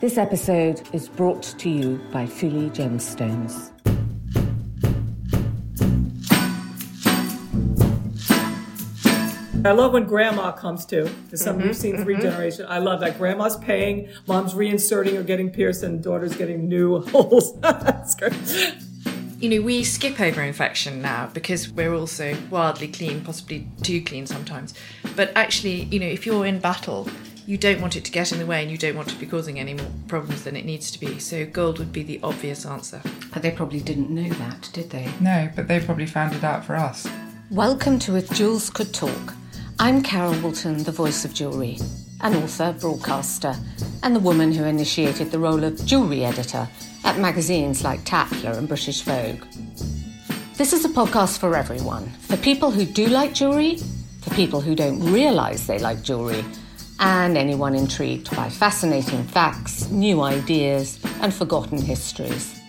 This episode is brought to you by Fuli Gemstones. I love when grandma comes too. There's some mm-hmm, we've seen 3 mm-hmm. generations. I love that. Grandma's paying, mom's reinserting or getting pierced, and daughter's getting new holes. That's great. You know, we skip over infection now because we're also wildly clean, possibly too clean sometimes. But actually, you know, if you're in battle, you don't want it to get in the way and you don't want to be causing any more problems than it needs to be. So gold would be the obvious answer. But they probably didn't know that, did they? No, but they probably found it out for us. Welcome to If Jewels Could Talk. I'm Carol Woolton, the voice of jewellery, an author, broadcaster, and the woman who initiated the role of jewellery editor at magazines like Tatler and British Vogue. This is a podcast for everyone for people who do like jewellery, for people who don't realise they like jewellery, and anyone intrigued by fascinating facts, new ideas, and forgotten histories.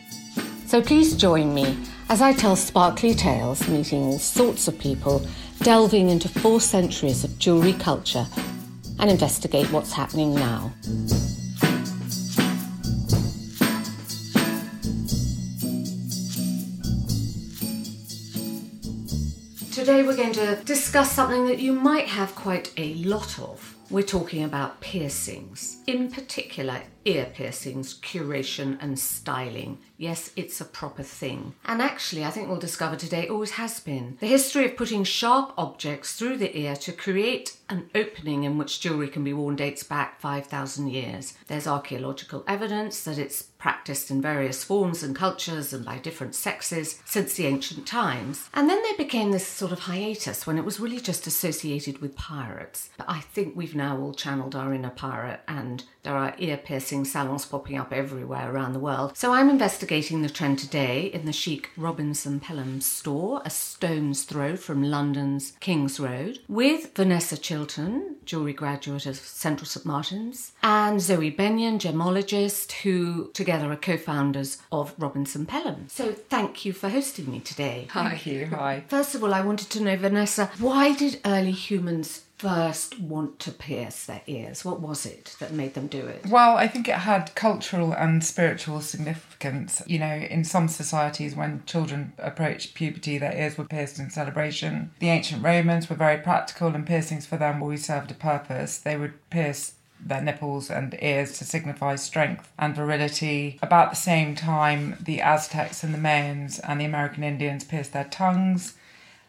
So please join me as I tell sparkly tales, meeting all sorts of people, delving into four centuries of jewellery culture, and investigate what's happening now. Today we're going to discuss something that you might have quite a lot of. We're talking about piercings, in particular ear piercings, curation and styling. Yes, it's a proper thing. And actually, I think we'll discover today always has been. The history of putting sharp objects through the ear to create an opening in which jewellery can be worn dates back 5,000 years. There's archaeological evidence that it's practiced in various forms and cultures and by different sexes since the ancient times. And then there became this sort of hiatus when it was really just associated with pirates. But I think we've now all channeled our inner pirate and there are ear piercing salons popping up everywhere around the world. So I'm investigating the trend today in the chic Robinson Pelham store, a stone's throw from London's King's Road, with Vanessa Chilton, jewellery graduate of Central St Martin's, and Zoe Benyon, gemologist, who together are co-founders of Robinson Pelham. So thank you for hosting me today. Thank you. Hi. First of all, I wanted to know, Vanessa, why did early humans first want to pierce their ears? What was it that made them do it? Well, I think it had cultural and spiritual significance. You know, in some societies, when children approached puberty, their ears were pierced in celebration. The ancient Romans were very practical, and piercings for them always served a purpose. They would pierce their nipples and ears to signify strength and virility. About the same time, the Aztecs and the Mayans and the American Indians pierced their tongues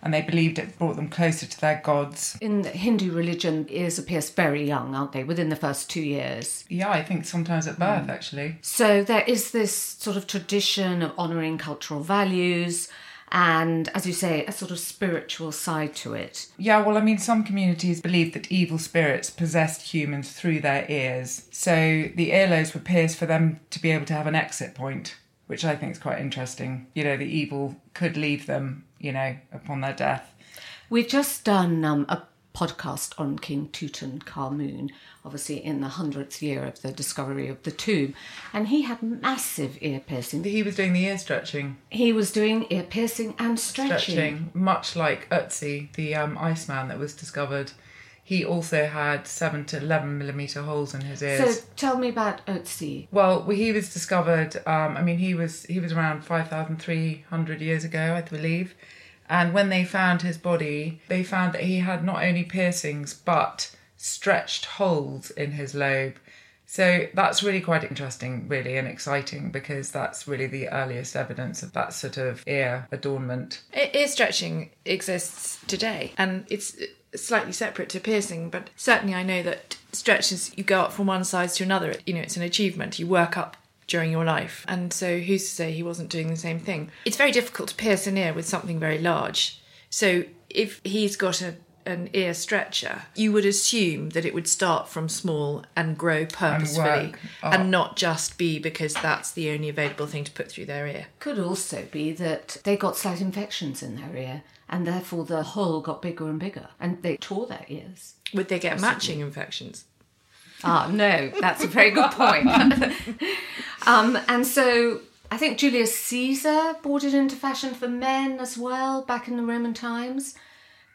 and they believed it brought them closer to their gods. In the Hindu religion, ears are pierced very young, aren't they? Within the first two years. Yeah, I think sometimes at birth, actually. So there is this sort of tradition of honouring cultural values and, as you say, a sort of spiritual side to it. Yeah, well, I mean, some communities believed that evil spirits possessed humans through their ears. So the earlobes were pierced for them to be able to have an exit point, which I think is quite interesting. You know, the evil could leave them, you know, upon their death. We've just done um, a podcast on King Tutankhamun, obviously in the hundredth year of the discovery of the tomb, and he had massive ear piercing. He was doing the ear stretching. He was doing ear piercing and stretching. Stretching, much like Ötzi, the um, Iceman that was discovered. He also had seven to eleven millimeter holes in his ears. So tell me about Ötzi. Well, he was discovered. Um, I mean, he was he was around five thousand three hundred years ago, I believe. And when they found his body, they found that he had not only piercings but stretched holes in his lobe. So that's really quite interesting, really, and exciting because that's really the earliest evidence of that sort of ear adornment. Ear stretching exists today and it's slightly separate to piercing, but certainly I know that stretches, you go up from one size to another. You know, it's an achievement. You work up during your life. And so who's to say he wasn't doing the same thing? It's very difficult to pierce an ear with something very large. So if he's got a an ear stretcher, you would assume that it would start from small and grow purposefully work and, not just be because that's the only available thing to put through their ear. Could also be that they got slight infections in their ear, and therefore the hole got bigger and bigger, and they tore their ears. Would they get matching infections? Ah, no, that's a very good point. um, and so I think Julius Caesar brought it into fashion for men as well back in the Roman times,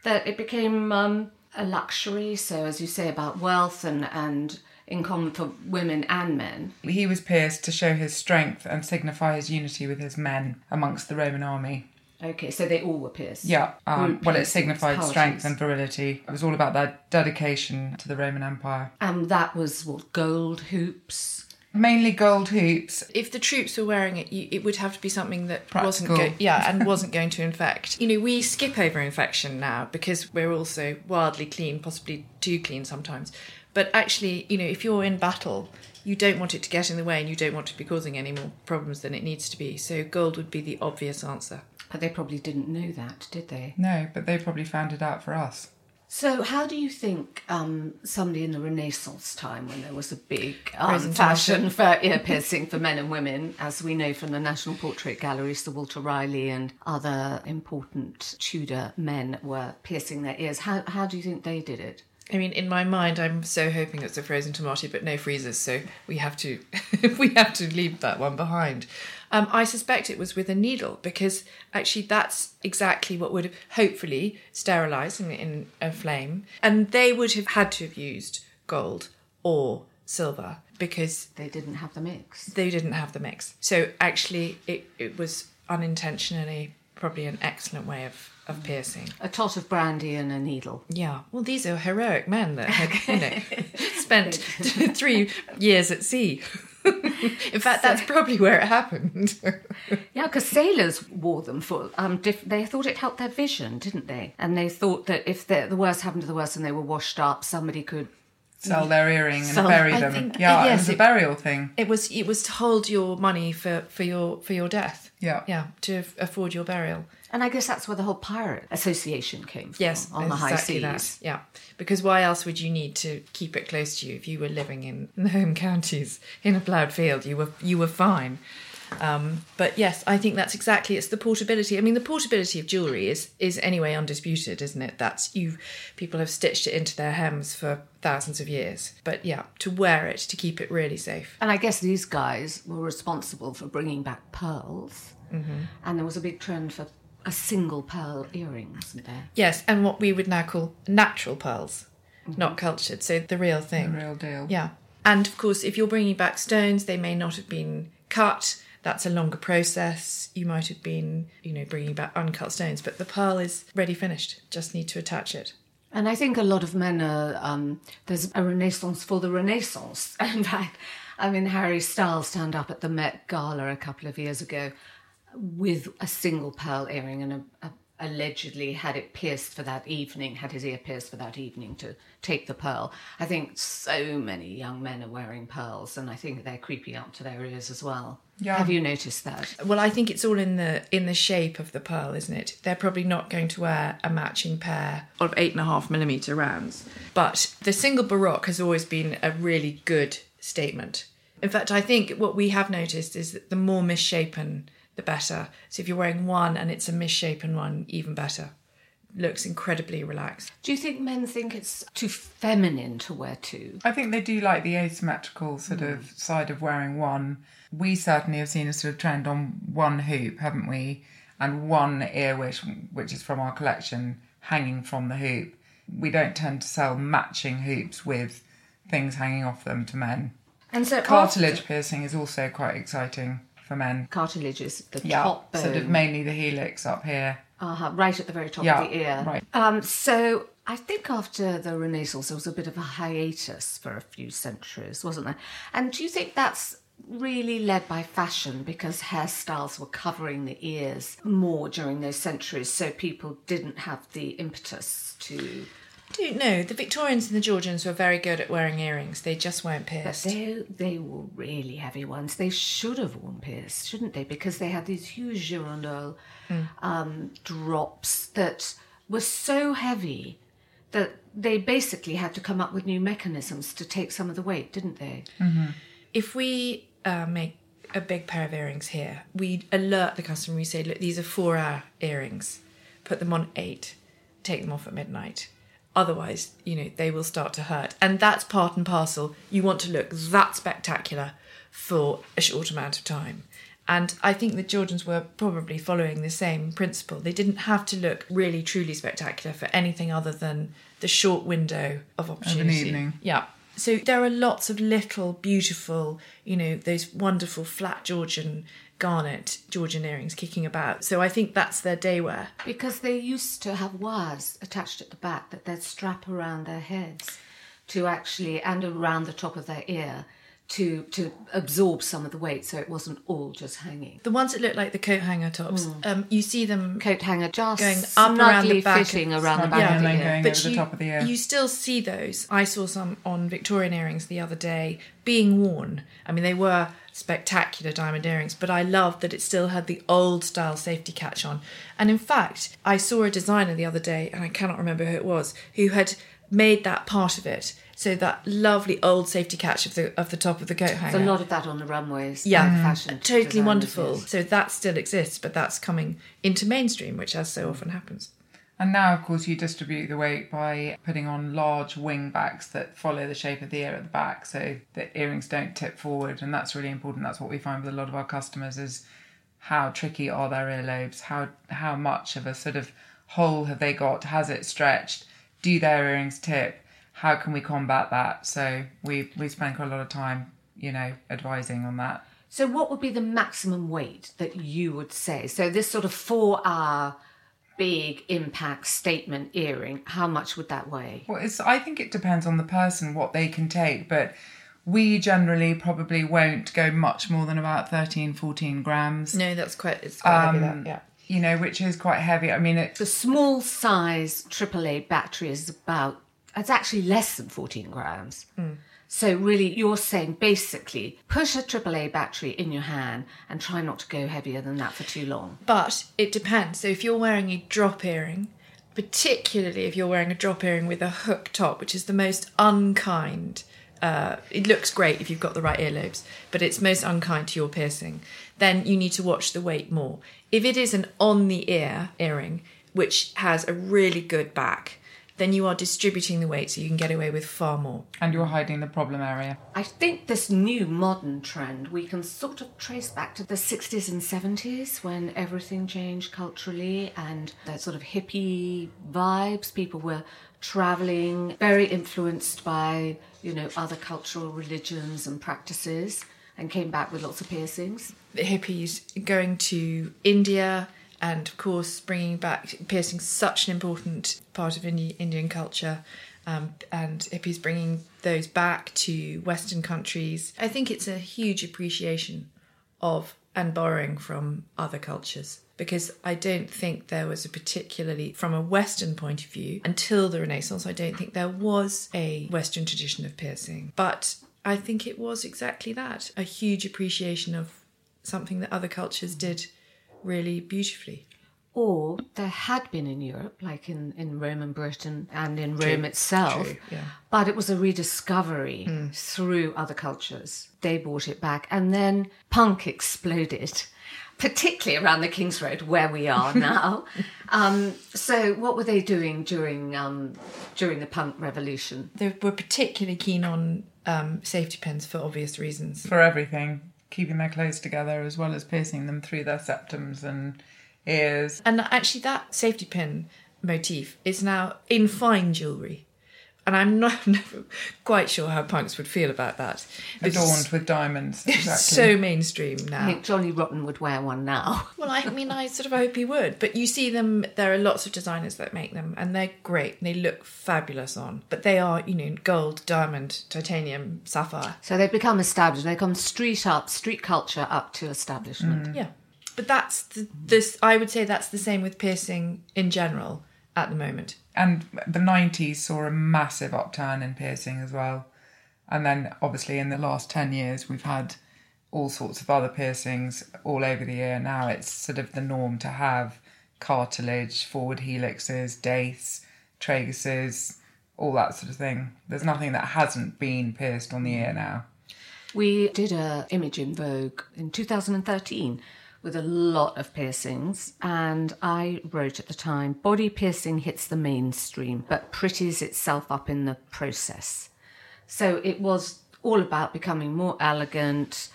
that it became um, a luxury. So, as you say about wealth and, and in common for women and men. He was pierced to show his strength and signify his unity with his men amongst the Roman army. Okay, so they all were pierced. Yeah, um, Group well, it signified parties. strength and virility. It was all about their dedication to the Roman Empire. And that was what gold hoops. Mainly gold hoops. if the troops were wearing it, you, it would have to be something that wasn't go- yeah, and wasn't going to infect. You know, we skip over infection now because we're also wildly clean, possibly too clean sometimes. But actually, you know, if you're in battle, you don't want it to get in the way, and you don't want to be causing any more problems than it needs to be. So gold would be the obvious answer. But they probably didn't know that, did they? No, but they probably found it out for us. So, how do you think um, somebody in the Renaissance time, when there was a big um, fashion for ear piercing for men and women, as we know from the National Portrait Gallery, Sir Walter Raleigh and other important Tudor men were piercing their ears, how, how do you think they did it? I mean, in my mind, I'm so hoping it's a frozen tomato, but no freezers, so we have to we have to leave that one behind. Um, I suspect it was with a needle because actually that's exactly what would have hopefully sterilised in, in a flame, and they would have had to have used gold or silver because They didn't have the mix. they didn't have the mix. So actually, it, it was unintentionally probably an excellent way of, of piercing. A tot of brandy and a needle. Yeah, well, these are heroic men that had, you know, spent three years at sea. In fact, that's probably where it happened. Yeah, because sailors wore them for. Um, diff- they thought it helped their vision, didn't they? And they thought that if the, the worst happened to the worst and they were washed up, somebody could. Sell mm. their earring and Sell- bury them. think- yeah, uh, yes, it was a it- burial thing. it was it was to hold your money for, for your for your death. Yeah. yeah, to f- afford your burial. And I guess that's where the whole pirate association came from. Yes, on the high seas. that. Yeah, because why else would you need to keep it close to you if you were living in the home counties in a ploughed field? You were you were fine. Um, but yes, I think that's exactly it's the portability. I mean, the portability of jewelry is is anyway undisputed, isn't it? That's you people have stitched it into their hems for thousands of years. But yeah, to wear it to keep it really safe. And I guess these guys were responsible for bringing back pearls. Mm-hmm. And there was a big trend for a single pearl earring, wasn't there? Yes, and what we would now call natural pearls, not cultured. So the real thing. The real deal. Yeah. And of course, if you're bringing back stones, they may not have been cut. That's a longer process. You might have been, you know, bringing back uncut stones, but the pearl is ready finished. Just need to attach it. And I think a lot of men are, um, there's a renaissance for the renaissance. In fact, I mean, Harry Styles turned up at the Met Gala a couple of years ago with a single pearl earring and a, a, allegedly had it pierced for that evening, had his ear pierced for that evening to take the pearl. I think so many young men are wearing pearls and I think they're creeping up to their ears as well. Yeah. Have you noticed that? Well, I think it's all in the in the shape of the pearl, isn't it? They're probably not going to wear a matching pair of eight and a half millimeter rounds. But the single baroque has always been a really good statement. In fact, I think what we have noticed is that the more misshapen, the better. So if you're wearing one and it's a misshapen one, even better. Looks incredibly relaxed. Do you think men think it's too feminine to wear two? I think they do like the asymmetrical sort of hmm. side of wearing one. We certainly have seen a sort of trend on one hoop, haven't we? And one ear which which is from our collection hanging from the hoop. We don't tend to sell matching hoops with things hanging off them to men. And so Cartilage after- piercing is also quite exciting for men. cartilage is the Yeah, top bone. sort of mainly the helix up here. Uh-huh, right at the very top Yeah, of the ear. right. Um, so I think after the Renaissance, there was a bit of a hiatus for a few centuries, wasn't there? And do you think that's really led by fashion because hairstyles were covering the ears more during those centuries, so people didn't have the impetus to. Do no, the Victorians and the Georgians were very good at wearing earrings. They just weren't pierced. They they were really heavy ones. They should have worn pierced, shouldn't they? Because they had these huge girandole um, drops that were so heavy that they basically had to come up with new mechanisms to take some of the weight, didn't they? if we uh, make a big pair of earrings here, we alert the customer. We say, look, these are four hour earrings. Put them on eight. Take them off at midnight. Otherwise, you know, they will start to hurt. And that's part and parcel. You want to look that spectacular for a short amount of time. And I think the Georgians were probably following the same principle. They didn't have to look really, truly spectacular for anything other than the short window of opportunity. An evening. Yeah. So there are lots of little beautiful, you know, those wonderful flat Georgian garnet Georgian earrings kicking about. So I think that's their day wear. Because they used to have wires attached at the back that they'd strap around their heads to actually, and around the top of their ear to to absorb some of the weight so it wasn't all just hanging. The ones that look like the coat hanger tops, um, you see them Coat hanger just Going up around the back fitting of- around the Snugly back of the ear. going- but over the you, top of the ear. you still see those. I saw some on Victorian earrings the other day being worn. I mean, they were spectacular diamond earrings, but I loved that it still had the old style safety catch on. And in fact, I saw a designer the other day, and I cannot remember who it was, who had made that part of it. So that lovely old safety catch of the of the top of the coat hanger. There's a lot of that on the runways. Yeah. Mhm. fashion totally designers, wonderful. So that still exists, but that's coming into mainstream, which as so often happens. And now, of course, you distribute the weight by putting on large wing backs that follow the shape of the ear at the back so the earrings don't tip forward. And that's really important. That's what we find with a lot of our customers is how tricky are their earlobes? How, how much of a sort of hole have they got? Has it stretched? Do their earrings tip? How can we combat that? So we, we spend quite a lot of time, you know, advising on that. So, what would be the maximum weight that you would say? So, this sort of four hour big impact statement earring, how much would that weigh? Well, it's. I think it depends on the person what they can take, but we generally probably won't go much more than about 13, 14 grams. No, that's quite it's quite heavy. Um, That yeah. You know, which is quite heavy. I mean, it. The small size AAA battery is about, it's actually less than 14 grams. So, really, you're saying basically push a AAA battery in your hand and try not to go heavier than that for too long. But it depends. So if you're wearing a drop earring, particularly if you're wearing a drop earring with a hook top, which is the most unkind. Uh, it looks great if you've got the right earlobes, but it's most unkind to your piercing. Then you need to watch the weight more. If it is an on the ear earring, which has a really good back, then you are distributing the weight so you can get away with far more. And you're hiding the problem area. I think this new modern trend we can sort of trace back to the 60s and 70s when everything changed culturally and that sort of hippie vibes. People were traveling, very influenced by, you know, other cultural religions and practices and came back with lots of piercings. the hippies going to India and, of course, bringing back piercing such an important part of Indi- Indian culture. Um, and hippies bringing those back to Western countries. I think it's a huge appreciation of and borrowing from other cultures because I don't think there was a particularly, from a Western point of view, until the Renaissance, I don't think there was a Western tradition of piercing. But I think it was exactly that a huge appreciation of something that other cultures did really beautifully. Or there had been in Europe, like in, in Roman Britain and in Rome itself, True, yeah. but it was a rediscovery through other cultures. They brought it back, and then punk exploded, particularly around the King's Road where we are now. um, so, what were they doing during um, during the punk revolution? They were particularly keen on um, safety pins for obvious reasons. For everything, keeping their clothes together as well as piercing them through their septums and ears. And actually, that safety pin motif is now in fine jewellery. And I'm not never quite sure how punks would feel about that. Because Adorned with diamonds. It's Exactly. so mainstream I now. think Johnny Rotten would wear one now. Well, I mean, I sort of hope he would. But you see them, there are lots of designers that make them, and they're great. They look fabulous on. But they are, you know, gold, diamond, titanium, sapphire. So they've become established. They come street up, street culture up to establishment. Yeah. But that's the, this, I would say that's the same with piercing in general at the moment. and the 90s saw a massive upturn in piercing as well. And then obviously in the last 10 years we've had all sorts of other piercings all over the ear now it's sort of the norm to have cartilage forward helixes daiths traguses all that sort of thing. There's nothing that hasn't been pierced on the ear now. We did a image in Vogue in 2013 with a lot of piercings, and I wrote at the time, "Body piercing hits the mainstream, but pretties itself up in the process." So it was all about becoming more elegant,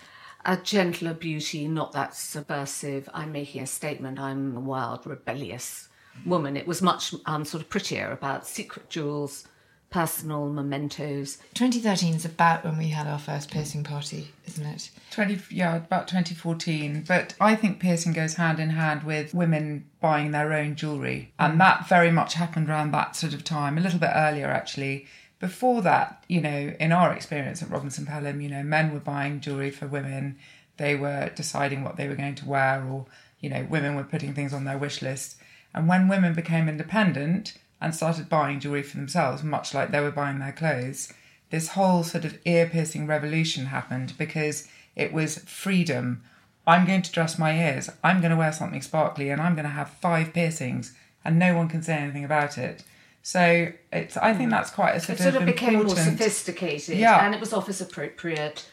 a gentler beauty, not that subversive. I'm making a statement. I'm a wild, rebellious woman. It was much um, sort of prettier about secret jewels, personal mementos. 2013 is about when we had our first piercing party, isn't it? 20 yeah about 2014 but i think piercing goes hand in hand with women buying their own jewelry. And that very much happened around that sort of time a little bit earlier actually. Before that you know in our experience at robinson pelham you know men were buying jewelry for women. They were deciding what they were going to wear or you know women were putting things on their wish list. And when women became independent and started buying jewelry for themselves much like they were buying their clothes this whole sort of ear piercing revolution happened because it was freedom. I'm going to dress my ears. I'm going to wear something sparkly and I'm going to have five piercings and no one can say anything about it. So it's I think that's quite a sort, It sort of of became more sophisticated Yeah. and it was office appropriate.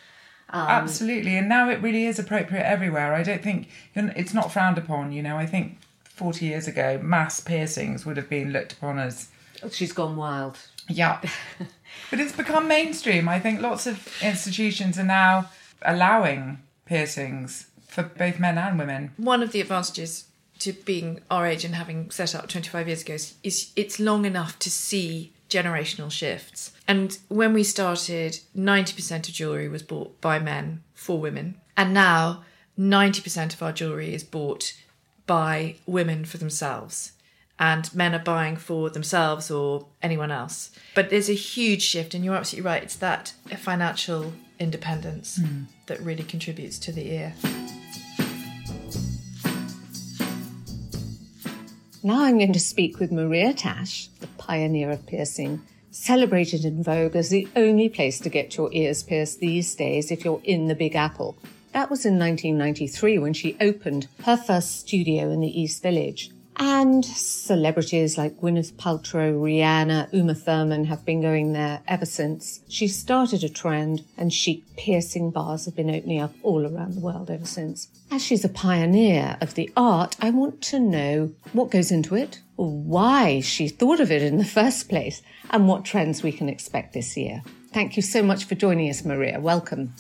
Um, Absolutely, and now it really is appropriate everywhere. I don't think it's not frowned upon. You know, I think 40 years ago, mass piercings would have been looked upon as oh, She's gone wild. Yeah. but it's become mainstream. I think lots of institutions are now allowing piercings for both men and women. One of the advantages to being our age and having set up 25 years ago is, is it's long enough to see generational shifts. And when we started, 90% of jewellery was bought by men for women. And now 90% of our jewellery is bought by women for themselves. And men are buying for themselves or anyone else. But there's a huge shift, and you're absolutely right. It's that financial independence hmm. that really contributes to the ear. Now I'm going to speak with Maria Tash, the pioneer of piercing, celebrated in Vogue as the only place to get your ears pierced these days if you're in the Big Apple. That was in 1993 when she opened her first studio in the East Village. And celebrities like Gwyneth Paltrow, Rihanna, Uma Thurman have been going there ever since. She started a trend and chic piercing bars have been opening up all around the world ever since. As she's a pioneer of the art, I want to know what goes into it, why she thought of it in the first place, and what trends we can expect this year. Thank you so much for joining us, Maria. Welcome.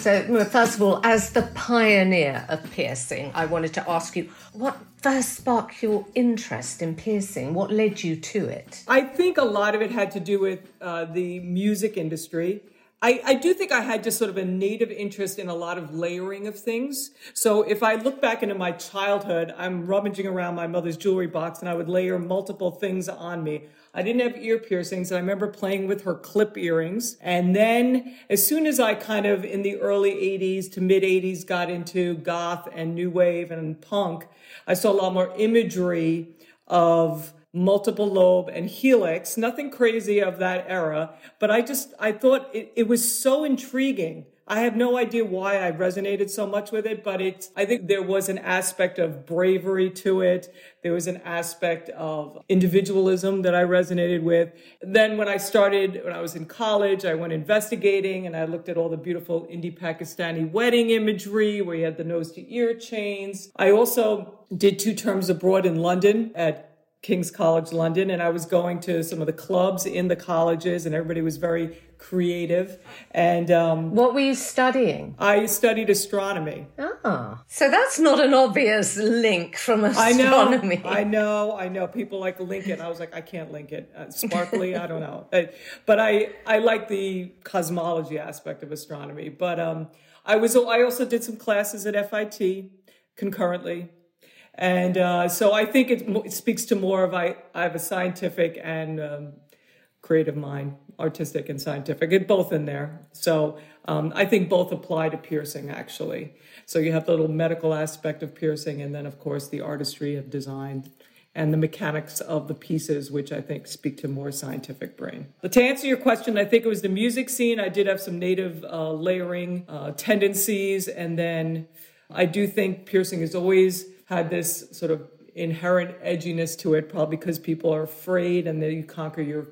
So, first of all, as the pioneer of piercing, I wanted to ask you what first sparked your interest in piercing? What led you to it? I think a lot of it had to do with uh, the music industry. I, I do think I had just sort of a native interest in a lot of layering of things. So if I look back into my childhood, I'm rummaging around my mother's jewelry box and I would layer multiple things on me. I didn't have ear piercings. And I remember playing with her clip earrings. And then as soon as I kind of in the early 80s to mid 80s got into goth and new wave and punk, I saw a lot more imagery of multiple lobe and helix, nothing crazy of that era, but I just, I thought it, it was so intriguing. I have no idea why I resonated so much with it, but it's, I think there was an aspect of bravery to it. There was an aspect of individualism that I resonated with. Then when I started, when I was in college, I went investigating and I looked at all the beautiful Indi Pakistani wedding imagery where you had the nose to ear chains. I also did two terms abroad in London at King's College London, and I was going to some of the clubs in the colleges, and everybody was very creative. And um, What were you studying? I studied astronomy. Ah, so that's not an obvious link from astronomy. I know. I know, I know. People like link it. I was like, I can't link it. Uh, sparkly, I don't know. Uh, But I, I like the cosmology aspect of astronomy. But um, I was, I also did some classes at FIT concurrently. And uh, so I think it, it speaks to more of I, I have a scientific and um, creative mind, artistic and scientific, it both in there. So um, I think both apply to piercing actually. So you have the little medical aspect of piercing, and then of course the artistry of design and the mechanics of the pieces, which I think speak to more scientific brain. But to answer your question, I think it was the music scene. I did have some native uh, layering uh, tendencies, and then I do think piercing is always had this sort of inherent edginess to it, probably because people are afraid, and then you conquer your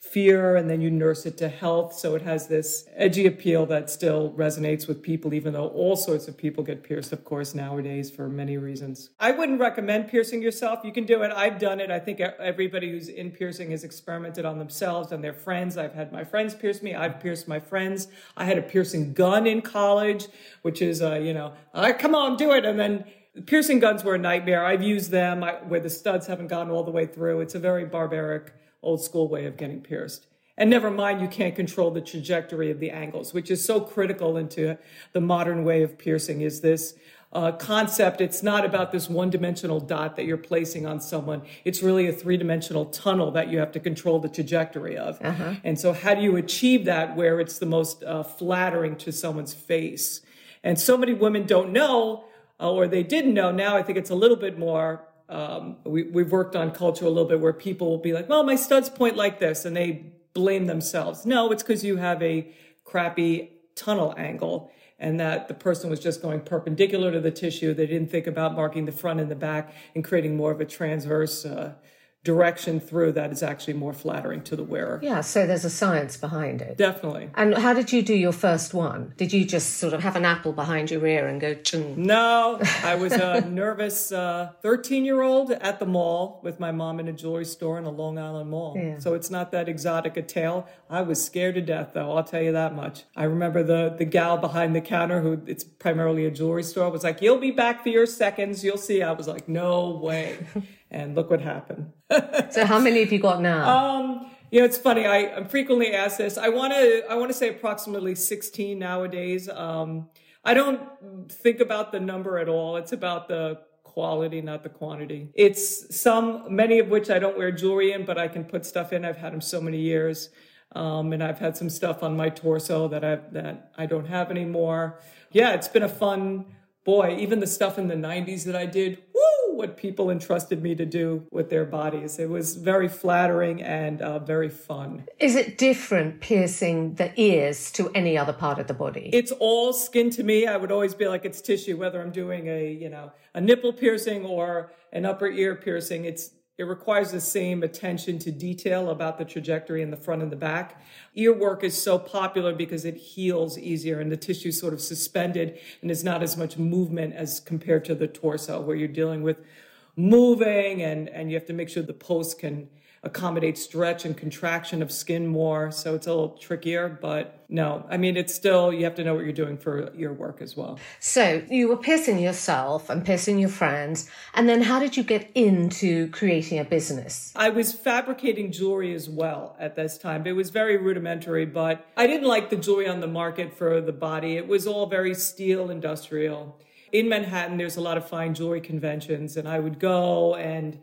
fear and then you nurse it to health. So it has this edgy appeal that still resonates with people, even though all sorts of people get pierced, of course, nowadays for many reasons. I wouldn't recommend piercing yourself. You can do it. I've done it. I think everybody who's in piercing has experimented on themselves and their friends. I've had my friends pierce me. I've pierced my friends. I had a piercing gun in college, which is, uh, you know, all right, come on, do it. And then Piercing guns were a nightmare. I've used them where the studs haven't gone all the way through. It's a very barbaric, old school way of getting pierced. And never mind, you can't control the trajectory of the angles, which is so critical into the modern way of piercing. Is this uh, concept? It's not about this one dimensional dot that you're placing on someone. It's really a three dimensional tunnel that you have to control the trajectory of. Uh-huh. And so, how do you achieve that where it's the most uh, flattering to someone's face? And so many women don't know, uh, or they didn't know. Now I think it's a little bit more um, we, have worked on culture a little bit where people will be like, well, my studs point like this, and they blame themselves. No, it's because you have a crappy tunnel angle and that the person was just going perpendicular to the tissue. They didn't think about marking the front and the back and creating more of a transverse uh, direction through that is actually more flattering to the wearer. Yeah, so there's a science behind it. Definitely. And how did you do your first one? Did you just sort of have an apple behind your ear and go chung? No, I was a nervous 13 uh, year old at the mall with my mom in a jewelry store in a Long Island mall. Yeah. So it's not that exotic a tale. I was scared to death though, I'll tell you that much. I remember the, the gal behind the counter who it's primarily a jewelry store was like, You'll be back for your seconds, you'll see. I was like, No way. and look what happened. so how many have you got now? Um, you know, it's funny. I, am frequently asked this. I want to. I want to say approximately 16 nowadays. Um, I don't think about the number at all. It's about the quality, not the quantity. It's some, many of which I don't wear jewelry in, but I can put stuff in. I've had them so many years, um, and I've had some stuff on my torso that I that I don't have anymore. Yeah, it's been a fun boy. Even the stuff in the 90s that I did. What people entrusted me to do with their bodies. It was very flattering and uh, very fun. Is it different piercing the ears to any other part of the body? It's all skin to me. I would always be like it's tissue, whether I'm doing a you know a nipple piercing or an upper ear piercing. It's it requires the same attention to detail about the trajectory in the front and the back. Ear work is so popular because it heals easier and the tissue sort of suspended and there's not as much movement as compared to the torso where you're dealing with moving and, and you have to make sure the post can accommodate stretch and contraction of skin more. So it's a little trickier, but no, I mean, it's still, you have to know what you're doing for your work as well. So you were piercing yourself and piercing your friends. And then how did you get into creating a business? I was fabricating jewelry as well at this time. It was very rudimentary, but I didn't like the jewelry on the market for the body. It was all very steel industrial. In Manhattan, there's a lot of fine jewelry conventions, and I would go and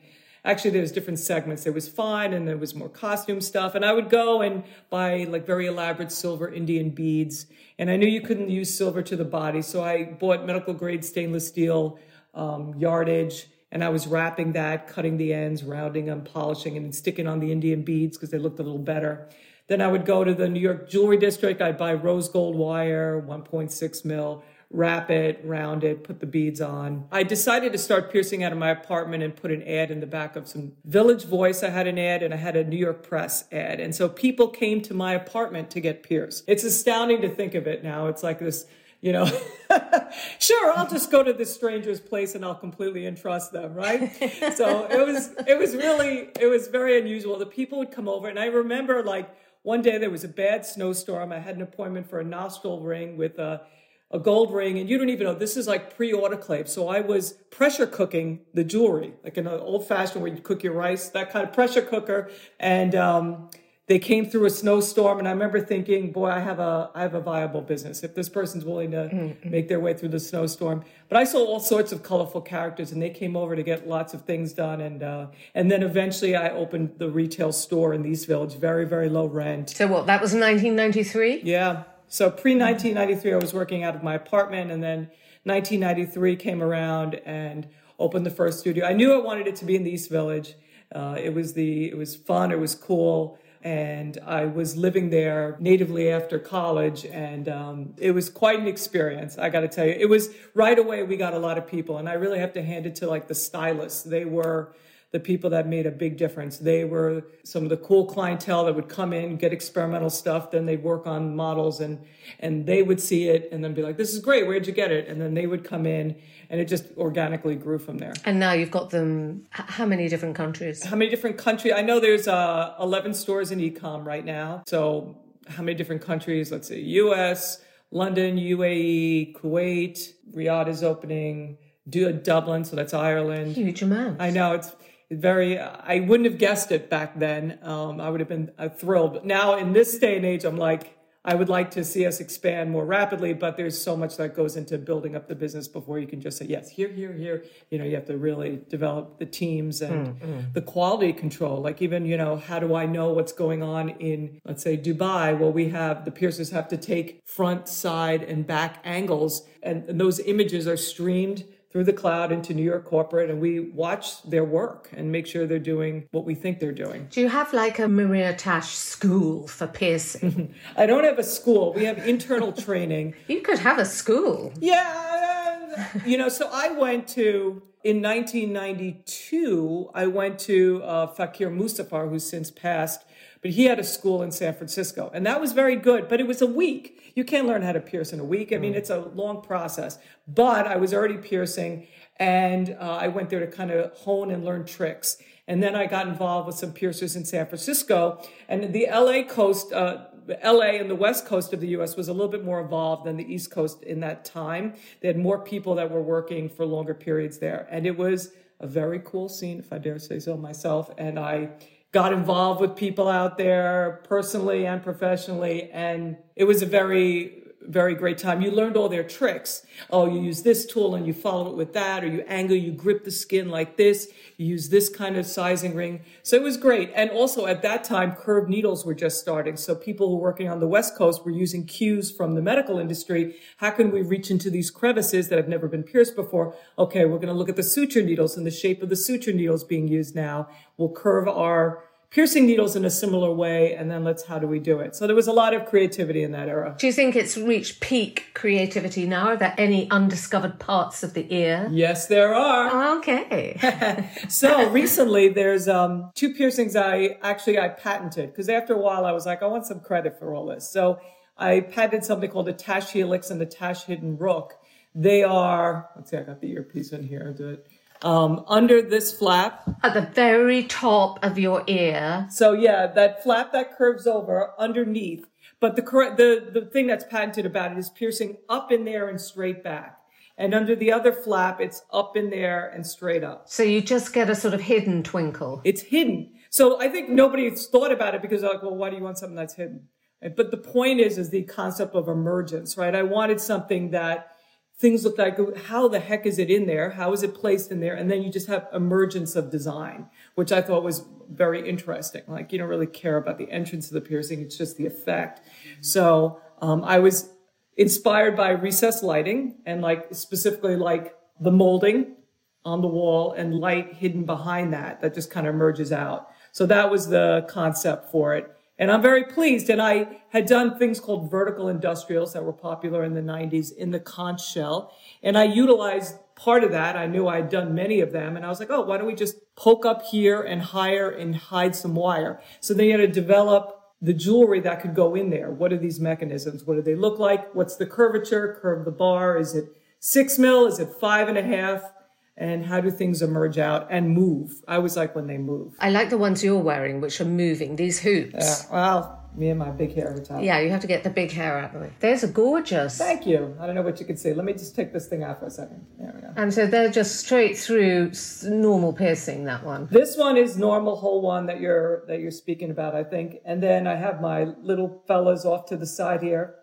actually there was different segments. There was fine and there was more costume stuff. And I would go and buy like very elaborate silver Indian beads. And I knew you couldn't use silver to the body. So I bought medical grade stainless steel um, yardage and I was wrapping that, cutting the ends, rounding them, polishing, and sticking on the Indian beads because they looked a little better. Then I would go to the New York Jewelry District. I'd buy rose gold wire, 1.6 mil, wrap it, round it, put the beads on. I decided to start piercing out of my apartment and put an ad in the back of some Village Voice. I had an ad and I had a New York Press ad. And so people came to my apartment to get pierced. It's astounding to think of it now. It's like this you know sure i'll just go to this stranger's place and i'll completely entrust them right so it was it was really it was very unusual the people would come over and i remember like one day there was a bad snowstorm i had an appointment for a nostril ring with a a gold ring, and you don't even know this is like pre autoclave. So I was pressure cooking the jewelry, like in an old fashioned where you cook your rice, that kind of pressure cooker. And um, they came through a snowstorm, and I remember thinking, boy, I have a I have a viable business if this person's willing to mm-hmm. make their way through the snowstorm. But I saw all sorts of colorful characters, and they came over to get lots of things done, and uh, and then eventually I opened the retail store in East Village, very very low rent. So what? That was 1993. Yeah. So pre 1993, I was working out of my apartment, and then 1993 came around and opened the first studio. I knew I wanted it to be in the East Village. Uh, it was the it was fun. It was cool. And I was living there natively after college, and um, it was quite an experience. I got to tell you, it was right away. We got a lot of people, and I really have to hand it to like the stylists. They were the people that made a big difference. They were some of the cool clientele that would come in, get experimental stuff, then they'd work on models and and they would see it and then be like, This is great, where'd you get it? And then they would come in and it just organically grew from there. And now you've got them how many different countries? How many different countries? I know there's uh, 11 stores in ecom right now. So how many different countries? Let's say US, London, UAE, Kuwait, Riyadh is opening. do Dublin, so that's Ireland. Huge amount. I know it's very. I wouldn't have guessed it back then. Um, I would have been uh, thrilled. But now in this day and age, I'm like, I would like to see us expand more rapidly, but there's so much that goes into building up the business before you can just say, yes, here, here, here. You know, you have to really develop the teams and mm, the quality control. Like even, you know, how do I know what's going on in, let's say, Dubai? Well, we have the piercers have to take front, side, and back angles, and, and those images are streamed through the cloud into New York corporate and we watch their work and make sure they're doing what we think they're doing. Do you have like a Maria Tash school for piercing? I don't have a school. We have internal training. You could have a school. Yeah. You know, so I went to in 1992, I went to uh, Fakir Musafar, who's since passed, but he had a school in San Francisco, and that was very good. But it was a week. You can't learn how to pierce in a week. I mean, mm. it's a long process. But I was already piercing, and uh, I went there to kind of hone and learn tricks. And then I got involved with some piercers in San Francisco, and the LA coast. Uh, LA and the west coast of the US was a little bit more involved than the east coast in that time. They had more people that were working for longer periods there. And it was a very cool scene, if I dare say so myself. And I got involved with people out there personally and professionally. And it was a very, very great time. You learned all their tricks. Oh, you use this tool and you follow it with that, or you angle, you grip the skin like this. You use this kind of sizing ring. So it was great. And also at that time, curved needles were just starting. So people working on the West Coast were using cues from the medical industry. How can we reach into these crevices that have never been pierced before? Okay, we're going to look at the suture needles and the shape of the suture needles being used now. We'll curve our piercing needles in a similar way and then let's how do we do it? So there was a lot of creativity in that era. Do you think it's reached peak creativity now? Are there any undiscovered parts of the ear? Yes there are. Okay. So recently there's um, two piercings i actually i patented because after a while i was like i want some credit for all this. So i patented something called a tash helix and the tash hidden rook. They are let's see i got the earpiece in here. Do it um, under this flap. At the very top of your ear. So yeah, that flap that curves over underneath. But the correct, the, the thing that's patented about it is piercing up in there and straight back. And under the other flap, it's up in there and straight up. So you just get a sort of hidden twinkle. It's hidden. So I think nobody's thought about it because they're like, well, why do you want something that's hidden? But the point is, is the concept of emergence, right? I wanted something that things look like how the heck is it in there? How is it placed in there? And then you just have emergence of design which i thought was very interesting. Like you don't really care about the entrance of the piercing it's just the effect. So um, i was inspired by recessed lighting and like specifically like the molding on the wall and light hidden behind that that just kind of emerges out. So that was the concept for it and I'm very pleased. And I had done things called vertical industrials that were popular in the 90s in the conch shell. And I utilized part of that. I knew I'd done many of them. And I was like, oh, why don't we just poke up here and hire and hide some wire? So they had to develop the jewelry that could go in there. What are these mechanisms? What do they look like? What's the curvature? Curve the bar. Is it six mil? Is it five and a half? And how do things emerge out and move? I always like when they move. I like the ones you're wearing, which are moving, these hoops. Yeah, well, me and my big hair on. Yeah, you have to get the big hair out of the way. There's a gorgeous. Thank you. I don't know what you can see. Let me just take this thing out for a second. There we go. And so they're just straight through normal piercing, that one. This one is normal whole one that you're that you're speaking about, I think. And then I have my little fellas off to the side here.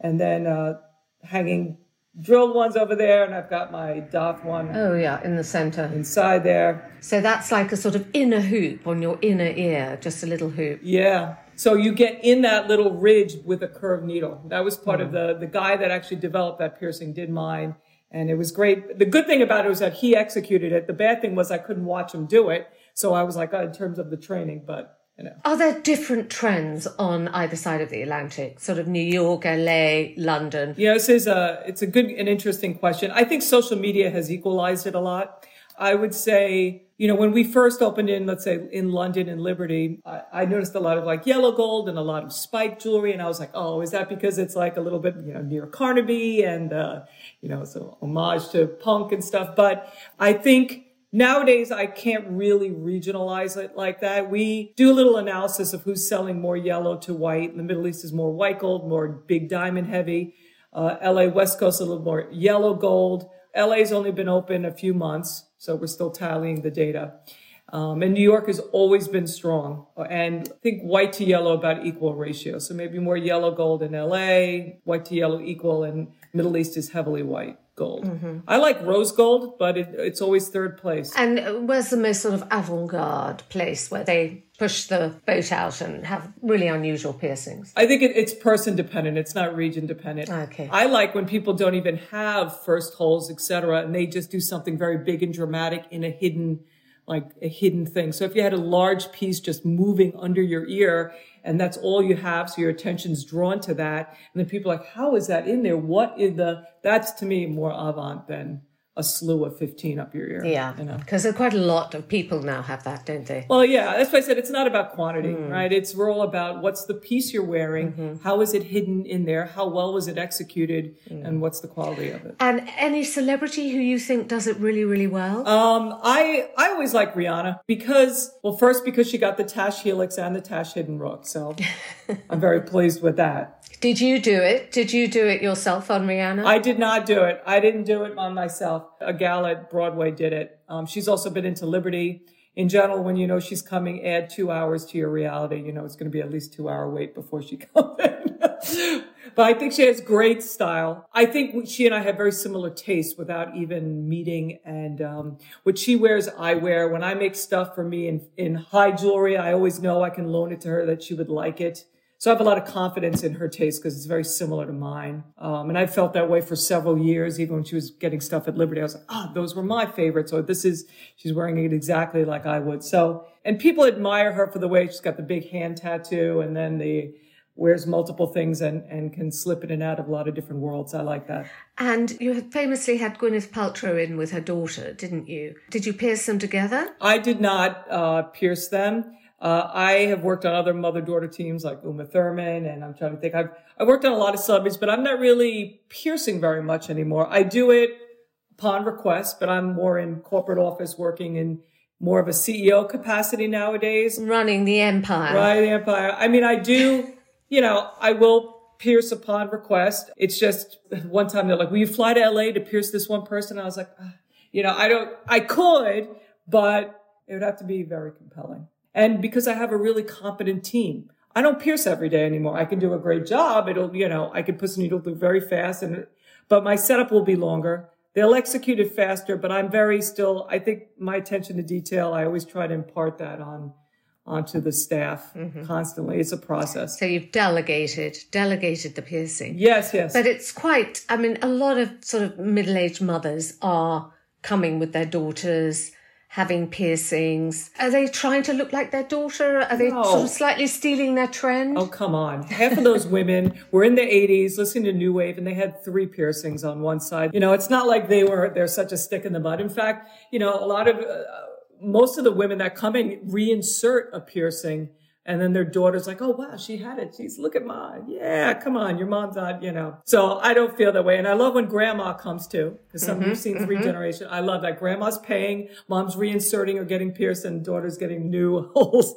And then uh, hanging drilled ones over there, and I've got my dot one. Oh yeah, in the center, inside there. So that's like a sort of inner hoop on your inner ear, just a little hoop. Yeah. So you get in that little ridge with a curved needle. That was part mm. of the the guy that actually developed that piercing did mine, and it was great. The good thing about it was that he executed it. The bad thing was I couldn't watch him do it. So I was like, oh, in terms of the training, but you know. Are there different trends on either side of the Atlantic? Sort of New York, LA, London? Yeah, this is a, it's a good and interesting question. I think social media has equalized it a lot. I would say, you know, when we first opened in, let's say in London and Liberty, I, I, noticed a lot of like yellow gold and a lot of spike jewelry. And I was like, oh, is that because it's like a little bit, you know, near Carnaby and, uh, you know, so homage to punk and stuff. But I think Nowadays, I can't really regionalize it like that. We do a little analysis of who's selling more yellow to white. The Middle East is more white gold, more big diamond heavy. Uh, LA West Coast a little more yellow gold. LA's only been open a few months, so we're still tallying the data. Um, and New York has always been strong and I think white to yellow about equal ratio. So maybe more yellow gold in LA, white to yellow equal, and Middle East is heavily white gold. Mm-hmm. I like rose gold, but it, it's always third place. And where's the most sort of avant garde place where they push the boat out and have really unusual piercings? I think it, it's person dependent. It's not region dependent. Okay. I like when people don't even have first holes, etc., and they just do something very big and dramatic in a hidden like a hidden thing. So if you had a large piece just moving under your ear and that's all you have, so your attention's drawn to that, and then people are like, how is that in there? What is the, that's to me more avant than a slew of 15 up your ear. Yeah. Because you know? quite a lot of people now have that, don't they? Well, yeah. That's why I said it's not about quantity, mm. right? It's we're all about what's the piece you're wearing, mm-hmm. how is it hidden in there, how well was it executed, mm. and what's the quality of it. And any celebrity who you think does it really, really well? Um, I, I always like Rihanna because, well, first because she got the Tash Helix and the Tash Hidden Rook. So I'm very pleased with that. Did you do it? Did you do it yourself on Rihanna? I did not do it. I didn't do it on myself. A gal at Broadway did it. Um, she's also been into Liberty. In general, when you know she's coming, add two hours to your reality. You know it's going to be at least two hour wait before she comes in. but I think she has great style. I think she and I have very similar tastes without even meeting. And um, what she wears, I wear. When I make stuff for me in, in high jewelry, I always know I can loan it to her that she would like it. So I have a lot of confidence in her taste because it's very similar to mine. Um, and I felt that way for several years, even when she was getting stuff at Liberty. I was like, ah, oh, those were my favorites. Or this is, she's wearing it exactly like I would. So, and people admire her for the way she's got the big hand tattoo and then the, wears multiple things and, and can slip in and out of a lot of different worlds. I like that. And you famously had Gwyneth Paltrow in with her daughter, didn't you? Did you pierce them together? I did not uh, pierce them. Uh, I have worked on other mother-daughter teams like Uma Thurman, and I'm trying to think. I've I've worked on a lot of celebrities, but I'm not really piercing very much anymore. I do it upon request, but I'm more in corporate office working in more of a CEO capacity nowadays. Running the empire. Right, the empire. I mean, I do, you know, I will pierce upon request. It's just one time they're like, will you fly to LA to pierce this one person? I was like, ah, you know, I don't, I could, but it would have to be very compelling. And because I have a really competent team, I don't pierce every day anymore. I can do a great job. It'll, you know, I can push the needle through very fast and, but my setup will be longer. They'll execute it faster, but I'm very still, I think my attention to detail, I always try to impart that on, onto the staff mm-hmm. constantly. It's a process. So you've delegated, delegated the piercing. Yes, yes. But it's quite, I mean, a lot of sort of middle-aged mothers are coming with their daughters having piercings. Are they trying to look like their daughter? Are they no. sort of slightly stealing their trend? Oh, come on. Half of those women were in the 80s listening to New Wave and they had three piercings on one side. You know, it's not like they were, they're such a stick in the mud. In fact, you know, a lot of, uh, most of the women that come in reinsert a piercing and then their daughter's like, oh, wow, she had it. She's, look at mine. Yeah, come on. Your mom's not, you know. So I don't feel that way. And I love when grandma comes too, because some mm-hmm, you've seen 3 mm-hmm. generations. I love that. Grandma's paying, mom's reinserting or getting pierced, and daughter's getting new holes.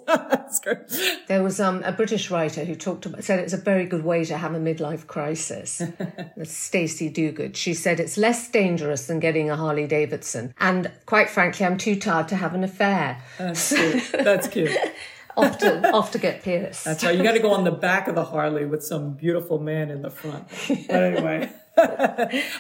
there was um, a British writer who talked about, said it's a very good way to have a midlife crisis. Stacey Duguid. She said it's less dangerous than getting a Harley Davidson. And quite frankly, I'm too tired to have an affair. That's cute. That's cute off to off to get pierced. That's right. You got to go on the back of the Harley with some beautiful man in the front. But anyway.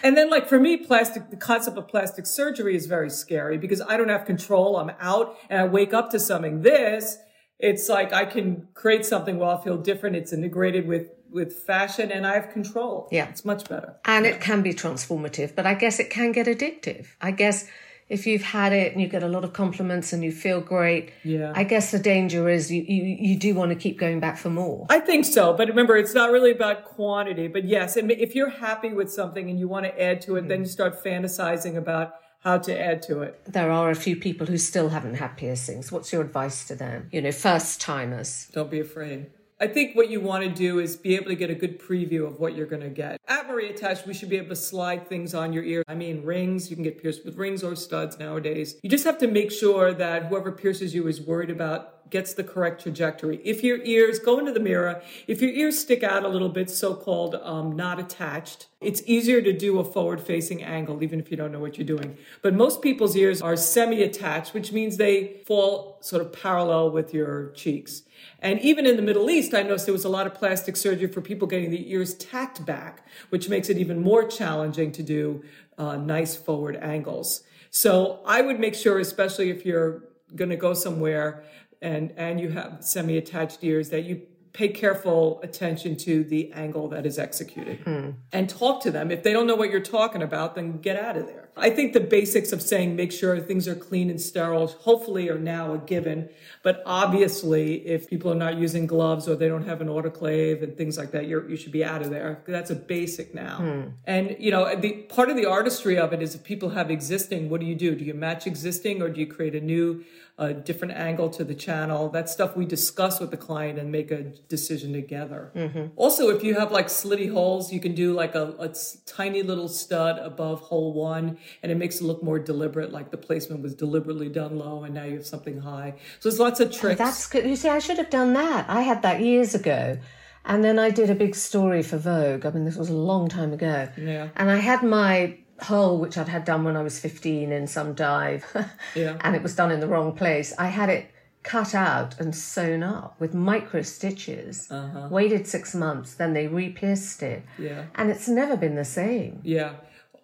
and then like for me plastic the concept of plastic surgery is very scary because i don't have control i'm out and i wake up to something this it's like i can create something where i feel different it's integrated with with fashion and i have control yeah it's much better and yeah. it can be transformative but i guess it can get addictive i guess if you've had it and you get a lot of compliments and you feel great, yeah. I guess the danger is you, you, you do want to keep going back for more. I think so. But remember, it's not really about quantity. But yes, if you're happy with something and you want to add to it, mm. then you start fantasizing about how to add to it. There are a few people who still haven't had piercings. What's your advice to them? You know, first timers. Don't be afraid. I think what you want to do is be able to get a good preview of what you're going to get. At Maria Tash, we should be able to slide things on your ear. I mean, rings, you can get pierced with rings or studs nowadays. You just have to make sure that whoever pierces you is worried about gets the correct trajectory. If your ears go into the mirror, if your ears stick out a little bit, so called um, not attached, it's easier to do a forward facing angle, even if you don't know what you're doing. But most people's ears are semi attached, which means they fall sort of parallel with your cheeks. And even in the Middle East, I noticed there was a lot of plastic surgery for people getting the ears tacked back, which makes it even more challenging to do uh, nice forward angles. So I would make sure, especially if you're going to go somewhere and and you have semi-attached ears, that you pay careful attention to the angle that is executed hmm. and talk to them. If they don't know what you're talking about, then get out of there. I think the basics of saying make sure things are clean and sterile hopefully are now a given. But obviously, if people are not using gloves or they don't have an autoclave and things like that, you you should be out of there. That's a basic now. Hmm. And, you know, the part of the artistry of it is if people have existing, what do you do? Do you match existing or do you create a new a different angle to the channel. That's stuff we discuss with the client and make a decision together. Mm-hmm. Also, if you have like slitty holes, you can do like a, a, tiny little stud above hole one, and it makes it look more deliberate, like the placement was deliberately done low, and now you have something high. So there's lots of tricks. Oh, that's good. You see, I should have done that. I had that years ago. And then I did a big story for Vogue. I mean, this was a long time ago. Yeah. And I had my hole which I'd had done when I was 15 in some dive, yeah. and it was done in the wrong place. I had it cut out and sewn up with micro stitches. Uh-huh. Waited six months, then they re-pierced it. Yeah. And it's never been the same. Yeah.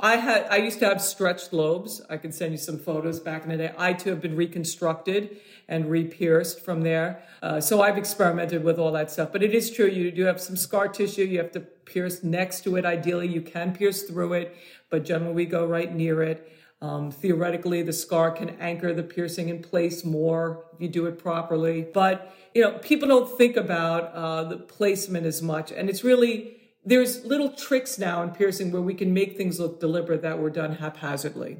I had I used to have stretched lobes. I can send you some photos back in the day. I too have been reconstructed and re-pierced from there. Uh, so I've experimented with all that stuff. But it is true you do have some scar tissue. You have to pierce next to it. Ideally, you can pierce through it, but generally we go right near it. Um, theoretically, the scar can anchor the piercing in place more if you do it properly. But you know, people don't think about uh, the placement as much, and it's really there's little tricks now in piercing where we can make things look deliberate that were done haphazardly.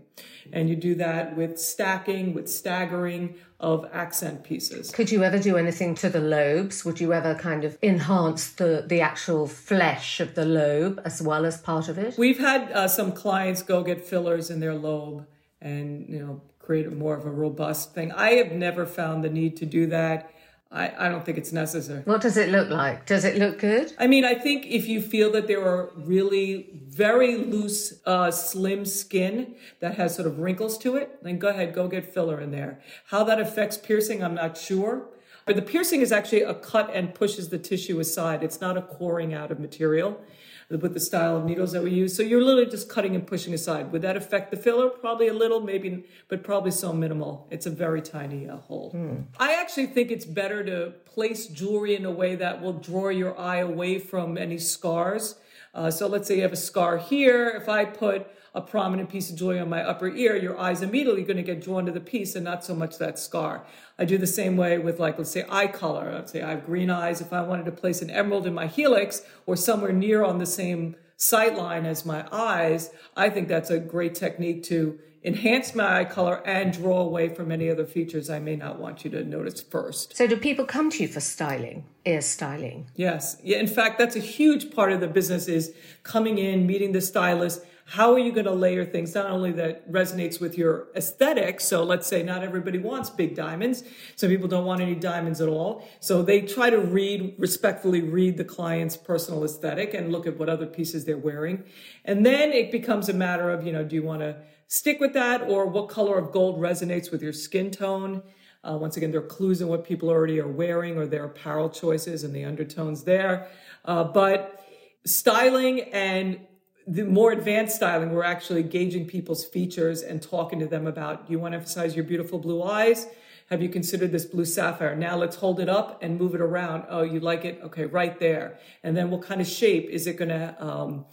And you do that with stacking, with staggering of accent pieces. Could you ever do anything to the lobes? Would you ever kind of enhance the, the actual flesh of the lobe as well as part of it? We've had uh, some clients go get fillers in their lobe and, you know, create more of a robust thing. I have never found the need to do that. I, I don't think it's necessary. What does it look like? Does it look good? I mean, I think if you feel that there are really very loose, uh, slim skin that has sort of wrinkles to it, then go ahead, go get filler in there. How that affects piercing, I'm not sure. But the piercing is actually a cut and pushes the tissue aside. It's not a coring out of material with the style of needles that we use. So you're literally just cutting and pushing aside. Would that affect the filler? Probably a little, maybe, but probably so minimal. It's a very tiny uh, hole. Hmm. I actually think it's better to place jewelry in a way that will draw your eye away from any scars. Uh, so let's say you have a scar here. If I put a prominent piece of jewelry on my upper ear, your eyes immediately going to get drawn to the piece and not so much that scar. I do the same way with like, let's say eye color. Let's say I have green eyes. If I wanted to place an emerald in my helix or somewhere near on the same sight line as my eyes, I think that's a great technique to enhance my eye color and draw away from any other features I may not want you to notice first. So do people come to you for styling, ear styling? Yes. Yeah, in fact, that's a huge part of the business is coming in, meeting the stylist, how are you going to layer things not only that resonates with your aesthetic so let's say not everybody wants big diamonds some people don't want any diamonds at all so they try to read respectfully read the client's personal aesthetic and look at what other pieces they're wearing. And then it becomes a matter of you know do you want to stick with that or what color of gold resonates with your skin tone? Uh, once again there are clues in what people already are wearing or their apparel choices and the undertones there. Uh, but styling and the more advanced styling, we're actually gauging people's features and talking to them about, do you want to emphasize your beautiful blue eyes? Have you considered this blue sapphire? Now let's hold it up and move it around. Oh, you like it? Okay, right there. And then what kind of shape is it going to, um,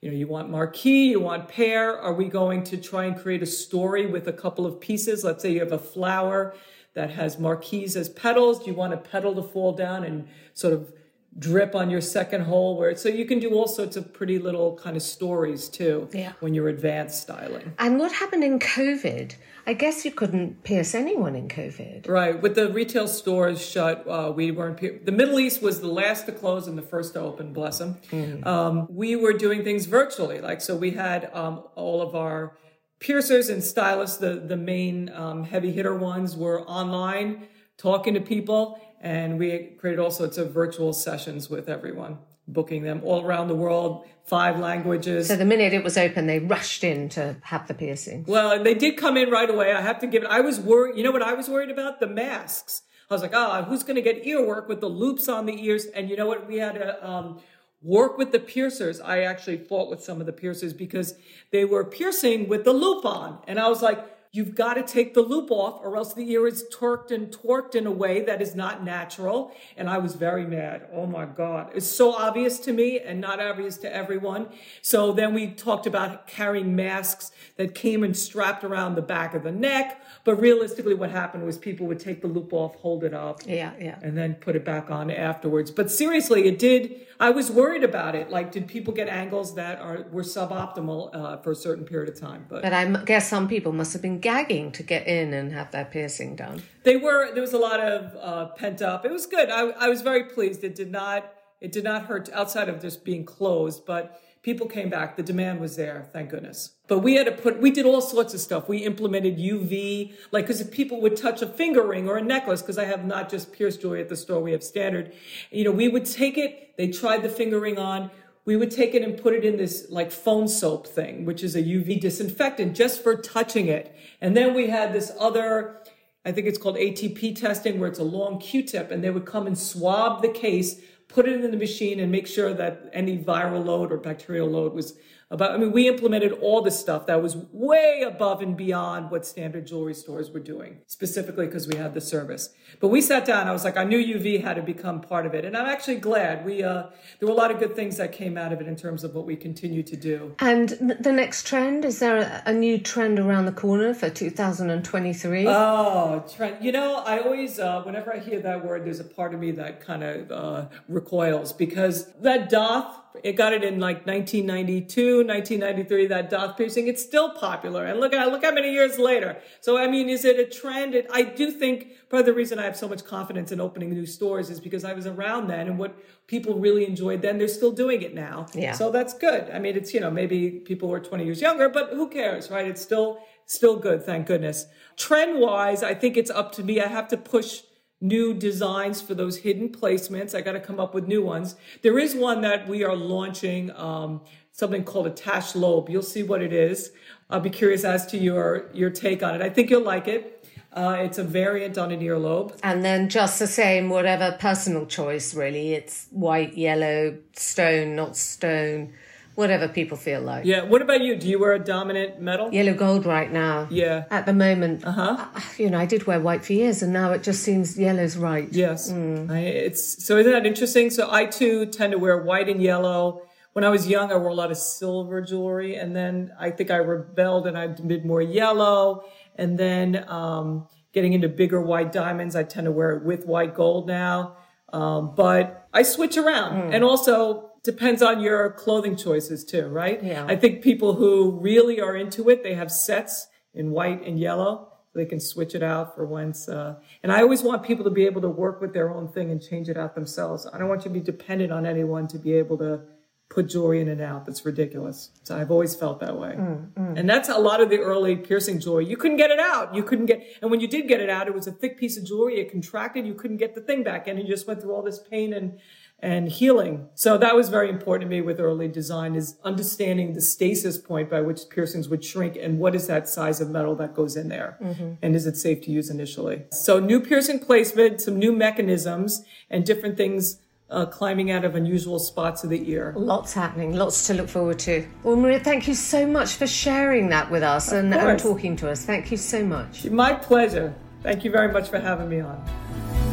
you know, you want marquee, you want pear. Are we going to try and create a story with a couple of pieces? Let's say you have a flower that has marquees as petals. Do you want a petal to fall down and sort of drip on your second hole where so you can do all sorts of pretty little kind of stories too yeah. when you're advanced styling and what happened in covid i guess you couldn't pierce anyone in covid right with the retail stores shut uh, we weren't the middle east was the last to close and the first to open bless them mm-hmm. um, we were doing things virtually like so we had um, all of our piercers and stylists the, the main um, heavy hitter ones were online talking to people, and we created all sorts of virtual sessions with everyone, booking them all around the world, five languages. So the minute it was open, they rushed in to have the piercing. Well, they did come in right away. I have to give it. I was worried. You know what I was worried about? The masks. I was like, oh, who's going to get ear work with the loops on the ears? And you know what? We had to um, work with the piercers. I actually fought with some of the piercers because they were piercing with the loop on. And I was like, You've got to take the loop off or else the ear is torqued and torqued in a way that is not natural. And I was very mad. Oh my God. It's so obvious to me and not obvious to everyone. So then we talked about carrying masks that came and strapped around the back of the neck. But realistically, what happened was people would take the loop off, hold it up. Yeah, yeah. And then put it back on afterwards. But seriously, it did. I was worried about it. Like, did people get angles that are were suboptimal uh, for a certain period of time? But, but I guess some people must have been gagging to get in and have their piercing done. They were. There was a lot of uh, pent up. It was good. I, I was very pleased. It did not. It did not hurt outside of just being closed, but people came back. The demand was there, thank goodness. But we had to put, we did all sorts of stuff. We implemented UV, like, because if people would touch a finger ring or a necklace, because I have not just pierced jewelry at the store, we have standard. You know, we would take it, they tried the finger ring on, we would take it and put it in this like phone soap thing, which is a UV disinfectant just for touching it. And then we had this other, I think it's called ATP testing, where it's a long Q-tip, and they would come and swab the case, put it in the machine, and make sure that any viral load or bacterial load was about i mean we implemented all this stuff that was way above and beyond what standard jewelry stores were doing specifically because we had the service. But we sat down i was like i knew uv had to become part of it. And i'm actually glad we uh, there were a lot of good things that came out of it in terms of what we continue to do. And the next trend is there a new trend around the corner for 2023 oh trend you know i always uh, whenever i hear that word there's a part of me that kind of uh, recoils because that daith it got it in like 1992, 1993, that daith piercing. It's still popular. And look at, look how many years later. So, I mean, is it a trend? It, I do think part of the reason I have so much confidence in opening new stores is because I was around then and what people really enjoyed then, they're still doing it now. Yeah. So that's good. I mean, it's, you know, maybe people were 20 years younger, but who cares, right? It's still, still good. Thank goodness. Trend wise, I think it's up to me. I have to push new designs for those hidden placements. I got to come up with new ones. There is one that we are launching, um, something called attached lobe. You'll see what it is. I'll be curious as to your your take on it. I think you'll like it. Uh, it's a variant on an earlobe. And then just the same, whatever personal choice, really. It's white, yellow, stone, not stone whatever people feel like. Yeah. What about you? Do you wear a dominant metal? Yellow gold right now. Yeah. At the moment. Uh-huh. You know, I did wear white for years and now it just seems yellow's right. Yes. Mm. I, it's so isn't that interesting? So I too tend to wear white and yellow. When I was young, I wore a lot of silver jewelry and then I think I rebelled and I did more yellow and then um, getting into bigger white diamonds, I tend to wear it with white gold now. Um, but I switch around mm. and also depends on your clothing choices too, right? Yeah. I think people who really are into it, they have sets in white and yellow. So they can switch it out for once. Uh, and I always want people to be able to work with their own thing and change it out themselves. I don't want you to be dependent on anyone to be able to put jewelry in and out. That's ridiculous. So I've always felt that way. Mm, mm. And that's a lot of the early piercing jewelry. You couldn't get it out. You couldn't get, and when you did get it out, it was a thick piece of jewelry. It contracted. You couldn't get the thing back in. And you just went through all this pain and, and healing. So that was very important to me with early design is understanding the stasis point by which piercings would shrink and what is that size of metal that goes in there mm-hmm. and is it safe to use initially. So new piercing placement, some new mechanisms and different things uh, climbing out of unusual spots of the ear. Lots happening, lots to look forward to. Well, Maria, thank you so much for sharing that with us and, and talking to us. Thank you so much. My pleasure. Thank you very much for having me on.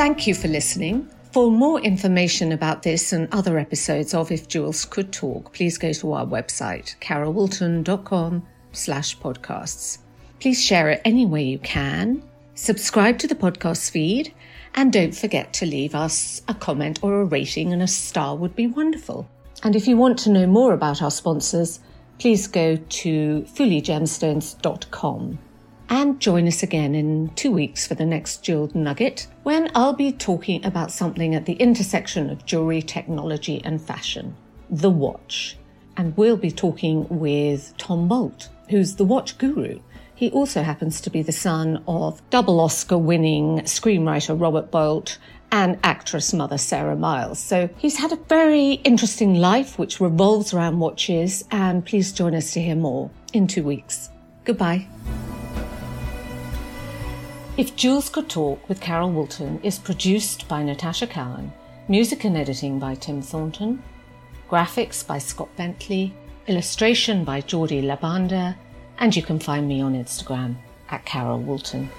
Thank you for listening. For more information about this and other episodes of If Jewels Could Talk, please go to our website, carolwoolton.com slash podcasts. Please share it any way you can, subscribe to the podcast feed, and don't forget to leave us a comment or a rating and a star would be wonderful. And if you want to know more about our sponsors, please go to fuligemstones.com and join us again in two weeks for the next Jeweled Nugget when I'll be talking about something at the intersection of jewelry, technology, and fashion the watch. And we'll be talking with Tom Bolt, who's the watch guru. He also happens to be the son of double Oscar winning screenwriter Robert Bolt and actress mother Sarah Miles. So he's had a very interesting life which revolves around watches, and please join us to hear more in two weeks. Goodbye. If Jewels Could Talk with Carol Woolton is produced by Natasha Cowan, music and editing by Tim Thornton, graphics by Scott Bentley, illustration by Geordie Labanda, and you can find me on Instagram at Carol Woolton.